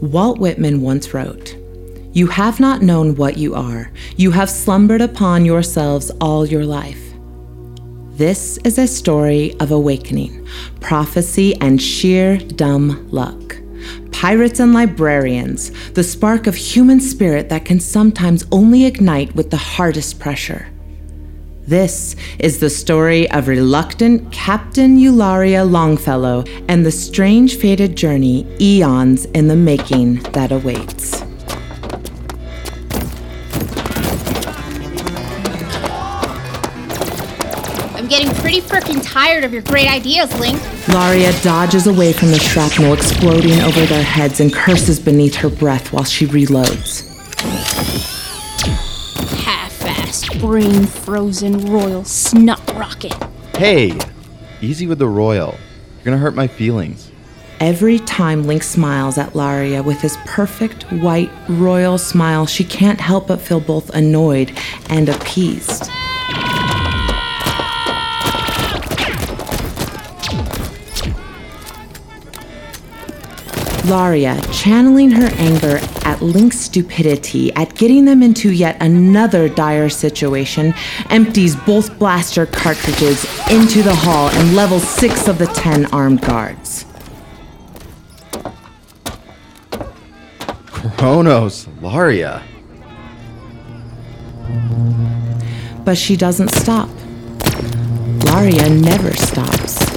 Walt Whitman once wrote, You have not known what you are. You have slumbered upon yourselves all your life. This is a story of awakening, prophecy, and sheer dumb luck. Pirates and librarians, the spark of human spirit that can sometimes only ignite with the hardest pressure. This is the story of reluctant Captain Eularia Longfellow and the strange fated journey, eons in the making, that awaits. I'm getting pretty freaking tired of your great ideas, Link. Laria dodges away from the shrapnel exploding over their heads and curses beneath her breath while she reloads. Half-assed, brain-frozen royal snot rocket. Hey, easy with the royal. You're gonna hurt my feelings. Every time Link smiles at Laria with his perfect white royal smile, she can't help but feel both annoyed and appeased. Laria, channeling her anger at Link's stupidity at getting them into yet another dire situation, empties both blaster cartridges into the hall and levels six of the ten armed guards. Kronos, Laria. But she doesn't stop. Laria never stops.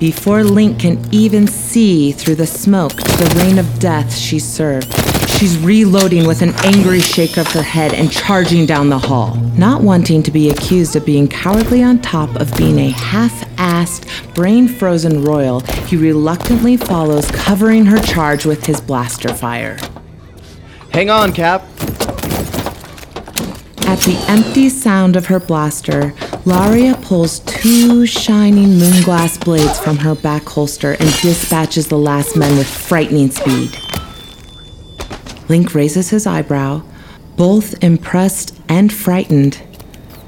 Before Link can even see through the smoke the rain of death she served, she's reloading with an angry shake of her head and charging down the hall. Not wanting to be accused of being cowardly on top of being a half assed, brain frozen royal, he reluctantly follows, covering her charge with his blaster fire. Hang on, Cap. At the empty sound of her blaster, Laria pulls two shining moonglass blades from her back holster and dispatches the last men with frightening speed. Link raises his eyebrow, both impressed and frightened,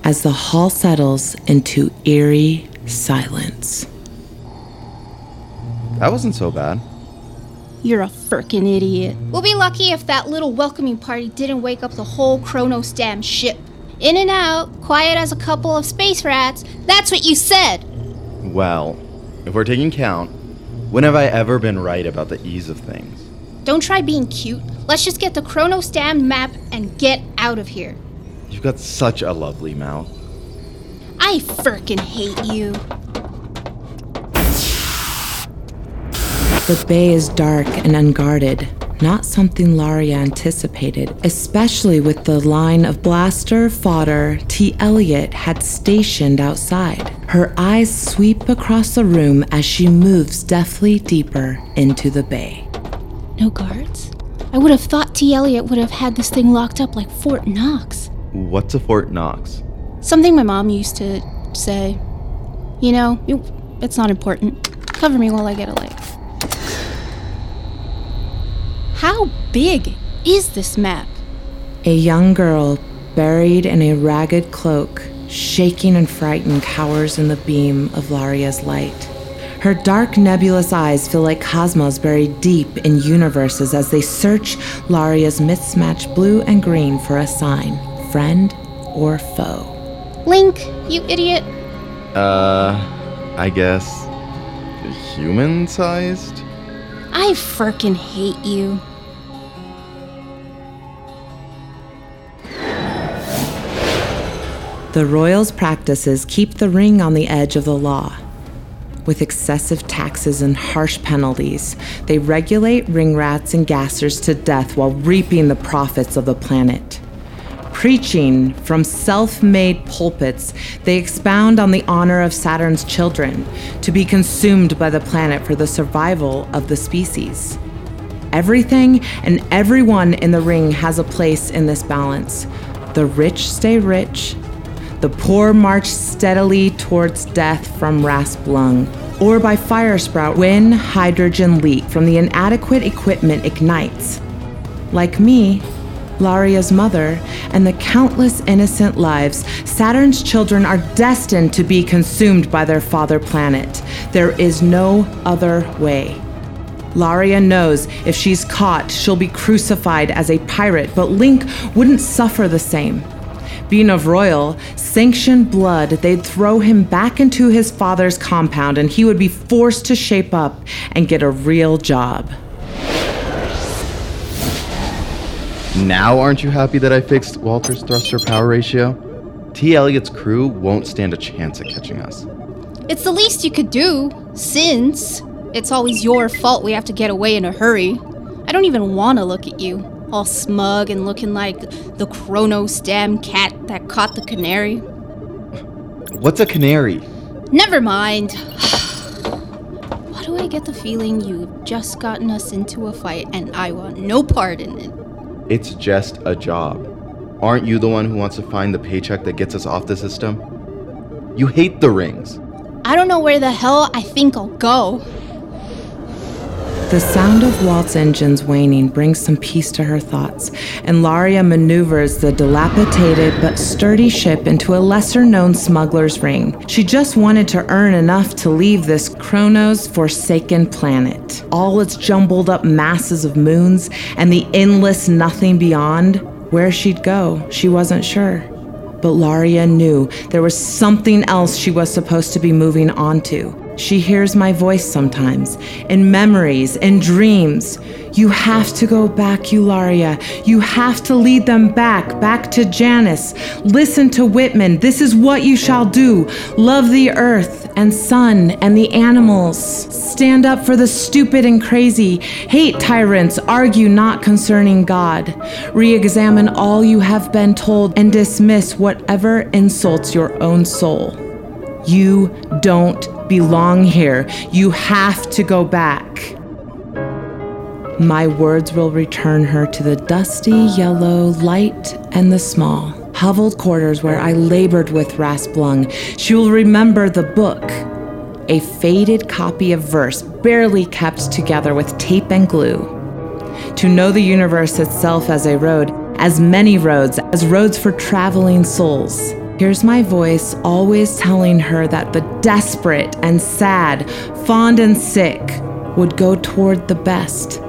as the hall settles into eerie silence. That wasn't so bad. You're a frickin' idiot. We'll be lucky if that little welcoming party didn't wake up the whole Kronos damn ship. In and out, quiet as a couple of space rats. That's what you said. Well, if we're taking count, when have I ever been right about the ease of things? Don't try being cute. Let's just get the Kronos damn map and get out of here. You've got such a lovely mouth. I frickin' hate you. The bay is dark and unguarded, not something Laria anticipated, especially with the line of blaster fodder T. Elliot had stationed outside. Her eyes sweep across the room as she moves deftly deeper into the bay. No guards? I would have thought T. Elliot would have had this thing locked up like Fort Knox. What's a Fort Knox? Something my mom used to say. You know, it's not important. Cover me while I get a light. How big is this map? A young girl, buried in a ragged cloak, shaking and frightened, cowers in the beam of Laria's light. Her dark, nebulous eyes feel like cosmos buried deep in universes as they search Laria's mismatched blue and green for a sign friend or foe. Link, you idiot. Uh, I guess. human sized? I frickin' hate you. The royals' practices keep the ring on the edge of the law. With excessive taxes and harsh penalties, they regulate ring rats and gassers to death while reaping the profits of the planet. Preaching from self made pulpits, they expound on the honor of Saturn's children to be consumed by the planet for the survival of the species. Everything and everyone in the ring has a place in this balance. The rich stay rich, the poor march steadily towards death from rasp lung, or by fire sprout when hydrogen leak from the inadequate equipment ignites. Like me, Laria's mother, and the countless innocent lives, Saturn's children are destined to be consumed by their father planet. There is no other way. Laria knows if she's caught, she'll be crucified as a pirate, but Link wouldn't suffer the same. Being of royal, sanctioned blood, they'd throw him back into his father's compound and he would be forced to shape up and get a real job. Now, aren't you happy that I fixed Walter's thruster power ratio? T. Elliott's crew won't stand a chance at catching us. It's the least you could do, since it's always your fault we have to get away in a hurry. I don't even want to look at you, all smug and looking like the Kronos damn cat that caught the canary. What's a canary? Never mind. Why do I get the feeling you've just gotten us into a fight and I want no part in it? It's just a job. Aren't you the one who wants to find the paycheck that gets us off the system? You hate the rings. I don't know where the hell I think I'll go. The sound of Walt's engines waning brings some peace to her thoughts, and Laria maneuvers the dilapidated but sturdy ship into a lesser known smuggler's ring. She just wanted to earn enough to leave this Kronos forsaken planet. All its jumbled up masses of moons and the endless nothing beyond. Where she'd go, she wasn't sure. But Laria knew there was something else she was supposed to be moving on to. She hears my voice sometimes, in memories, in dreams. You have to go back, Eularia. You have to lead them back, back to Janice. Listen to Whitman. This is what you shall do. Love the earth and sun and the animals. Stand up for the stupid and crazy. Hate tyrants. Argue not concerning God. Re examine all you have been told and dismiss whatever insults your own soul. You don't belong here. You have to go back. My words will return her to the dusty yellow light and the small, hovelled quarters where I labored with Rasplung. She will remember the book, a faded copy of verse barely kept together with tape and glue. To know the universe itself as a road, as many roads, as roads for traveling souls. Here's my voice always telling her that the desperate and sad, fond and sick would go toward the best,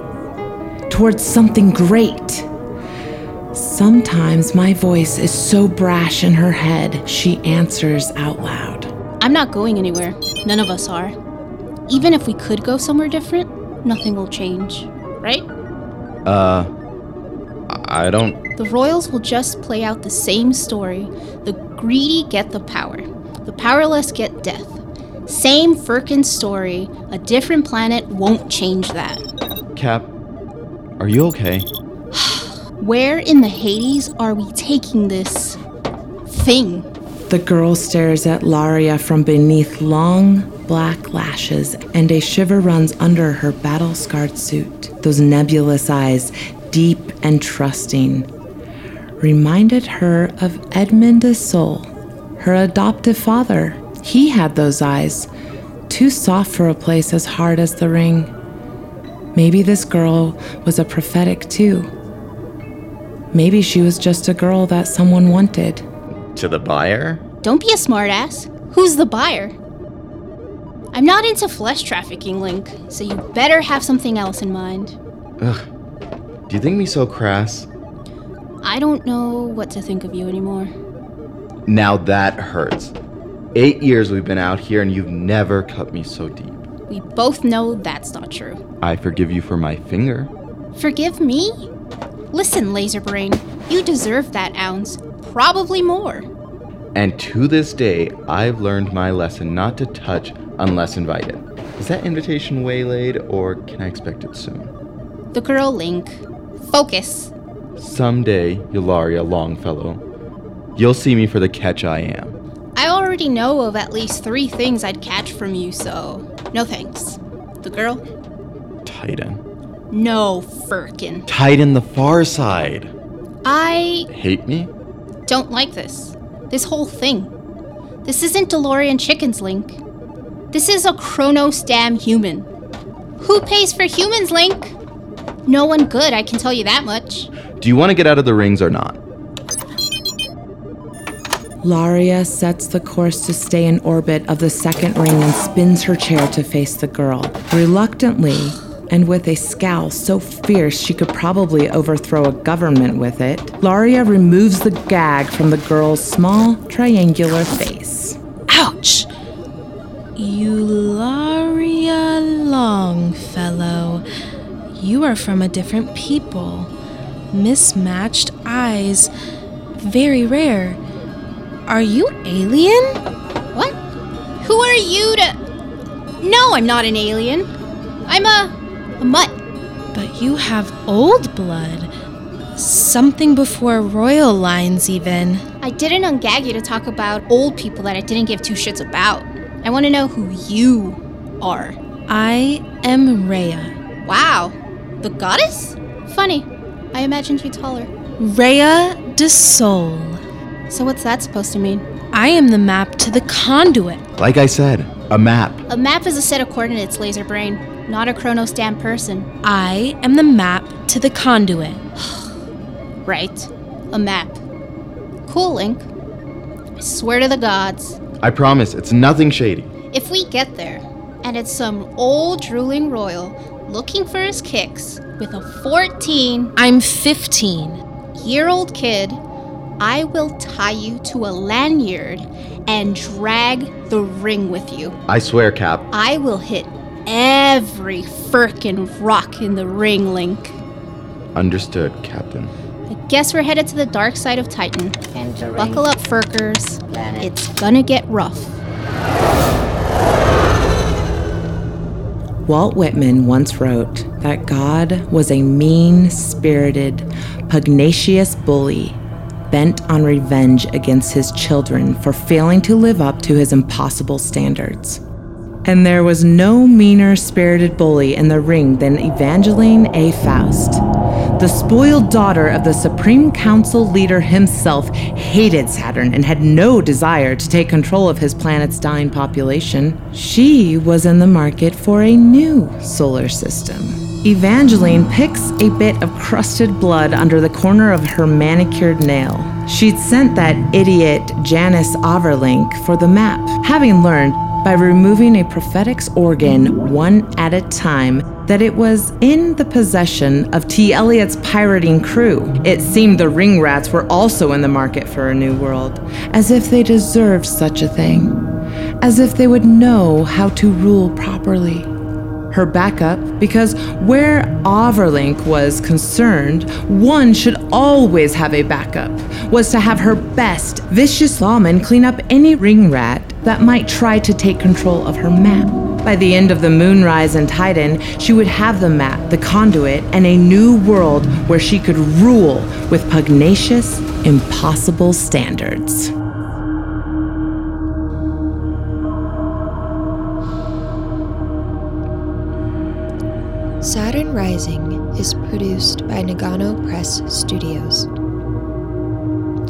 towards something great. Sometimes my voice is so brash in her head, she answers out loud. I'm not going anywhere. None of us are. Even if we could go somewhere different, nothing will change. Right? Uh, I don't. The Royals will just play out the same story. The greedy get the power, the powerless get death. Same frickin' story. A different planet won't change that. Cap, are you okay? Where in the Hades are we taking this thing? The girl stares at Laria from beneath long black lashes, and a shiver runs under her battle scarred suit. Those nebulous eyes, deep and trusting, reminded her of Edmund D'Sol, her adoptive father. He had those eyes, too soft for a place as hard as the ring. Maybe this girl was a prophetic too. Maybe she was just a girl that someone wanted. To the buyer? Don't be a smartass. Who's the buyer? I'm not into flesh trafficking, Link, so you better have something else in mind. Ugh. Do you think me so crass? I don't know what to think of you anymore. Now that hurts. Eight years we've been out here and you've never cut me so deep. We both know that's not true. I forgive you for my finger. Forgive me? Listen, Laserbrain, you deserve that ounce. Probably more. And to this day, I've learned my lesson not to touch unless invited. Is that invitation waylaid, or can I expect it soon? The girl Link. Focus. Someday, Eularia Longfellow, you'll see me for the catch I am. I already know of at least three things I'd catch from you, so no thanks. The girl? Titan. No, Firkin. Titan the far side. I Hate me? don't like this. This whole thing. This isn't DeLorean Chickens, Link. This is a Kronos damn human. Who pays for humans, Link? No one good, I can tell you that much. Do you want to get out of the rings or not? Laria sets the course to stay in orbit of the second ring and spins her chair to face the girl. Reluctantly, and with a scowl so fierce she could probably overthrow a government with it, Laria removes the gag from the girl's small, triangular face. Ouch! Eularia Longfellow, you are from a different people. Mismatched eyes. Very rare. Are you alien? What? Who are you to. No, I'm not an alien. I'm a. a mutt. But you have old blood. Something before royal lines, even. I didn't ungag you to talk about old people that I didn't give two shits about. I want to know who you are. I am Rhea. Wow. The goddess? Funny. I imagined you taller. Rhea D'Sol. So, what's that supposed to mean? I am the map to the conduit. Like I said, a map. A map is a set of coordinates, laser brain, not a Kronos damn person. I am the map to the conduit. Right. A map. Cool, Link. I swear to the gods, I promise, it's nothing shady. if we get there and it's some old drooling royal looking for his kicks with a 14 I'm 15. year old kid, I will tie you to a lanyard and drag the ring with you. I swear, Cap. I will hit every firkin rock in the ring, Link. Understood, Captain. I guess we're headed to the dark side of Titan. Buckle up, Furkers. It's gonna get rough. Walt Whitman once wrote that God was a mean spirited, pugnacious bully bent on revenge against his children for failing to live up to his impossible standards. And there was no meaner spirited bully in the ring than Evangeline A. Faust. The spoiled daughter of the Supreme Council leader himself hated Saturn and had no desire to take control of his planet's dying population. She was in the market for a new solar system. Evangeline picks a bit of crusted blood under the corner of her manicured nail. She'd sent that idiot Janus A'verlink for the map, having learned by removing a prophetic's organ one at a time that it was in the possession of T. Eliot's pirating crew. It seemed the ring rats were also in the market for a new world, as if they deserved such a thing, as if they would know how to rule properly her backup because where A'verlink was concerned, one should always have a backup, was to have her best vicious lawman clean up any ring rat that might try to take control of her map. By the end of the moonrise in Titan, she would have the map, the conduit, and a new world where she could rule with pugnacious, impossible standards. Rising is produced by Nagano Press Studios.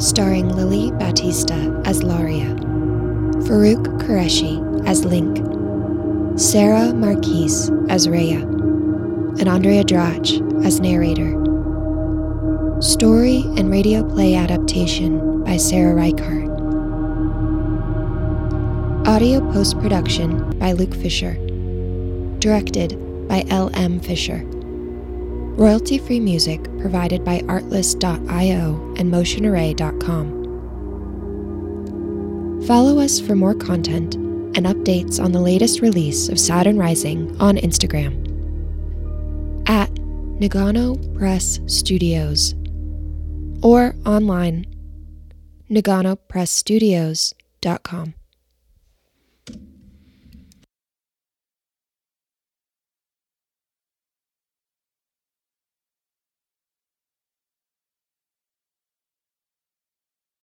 Starring Lily Batista as Laria, Farooq Qureshi as Link, Sara Marquis as Rhea, and Andrea Dratch as narrator. Story and radio play adaptation by Sarah Reichert. Audio post production by Luke Fischer. Directed by L.M. Fischer. Royalty free music provided by artlist.io and motionarray.com. Follow us for more content and updates on the latest release of Saturn Rising on Instagram at Nagano Press Studios or online naganopressstudios.com.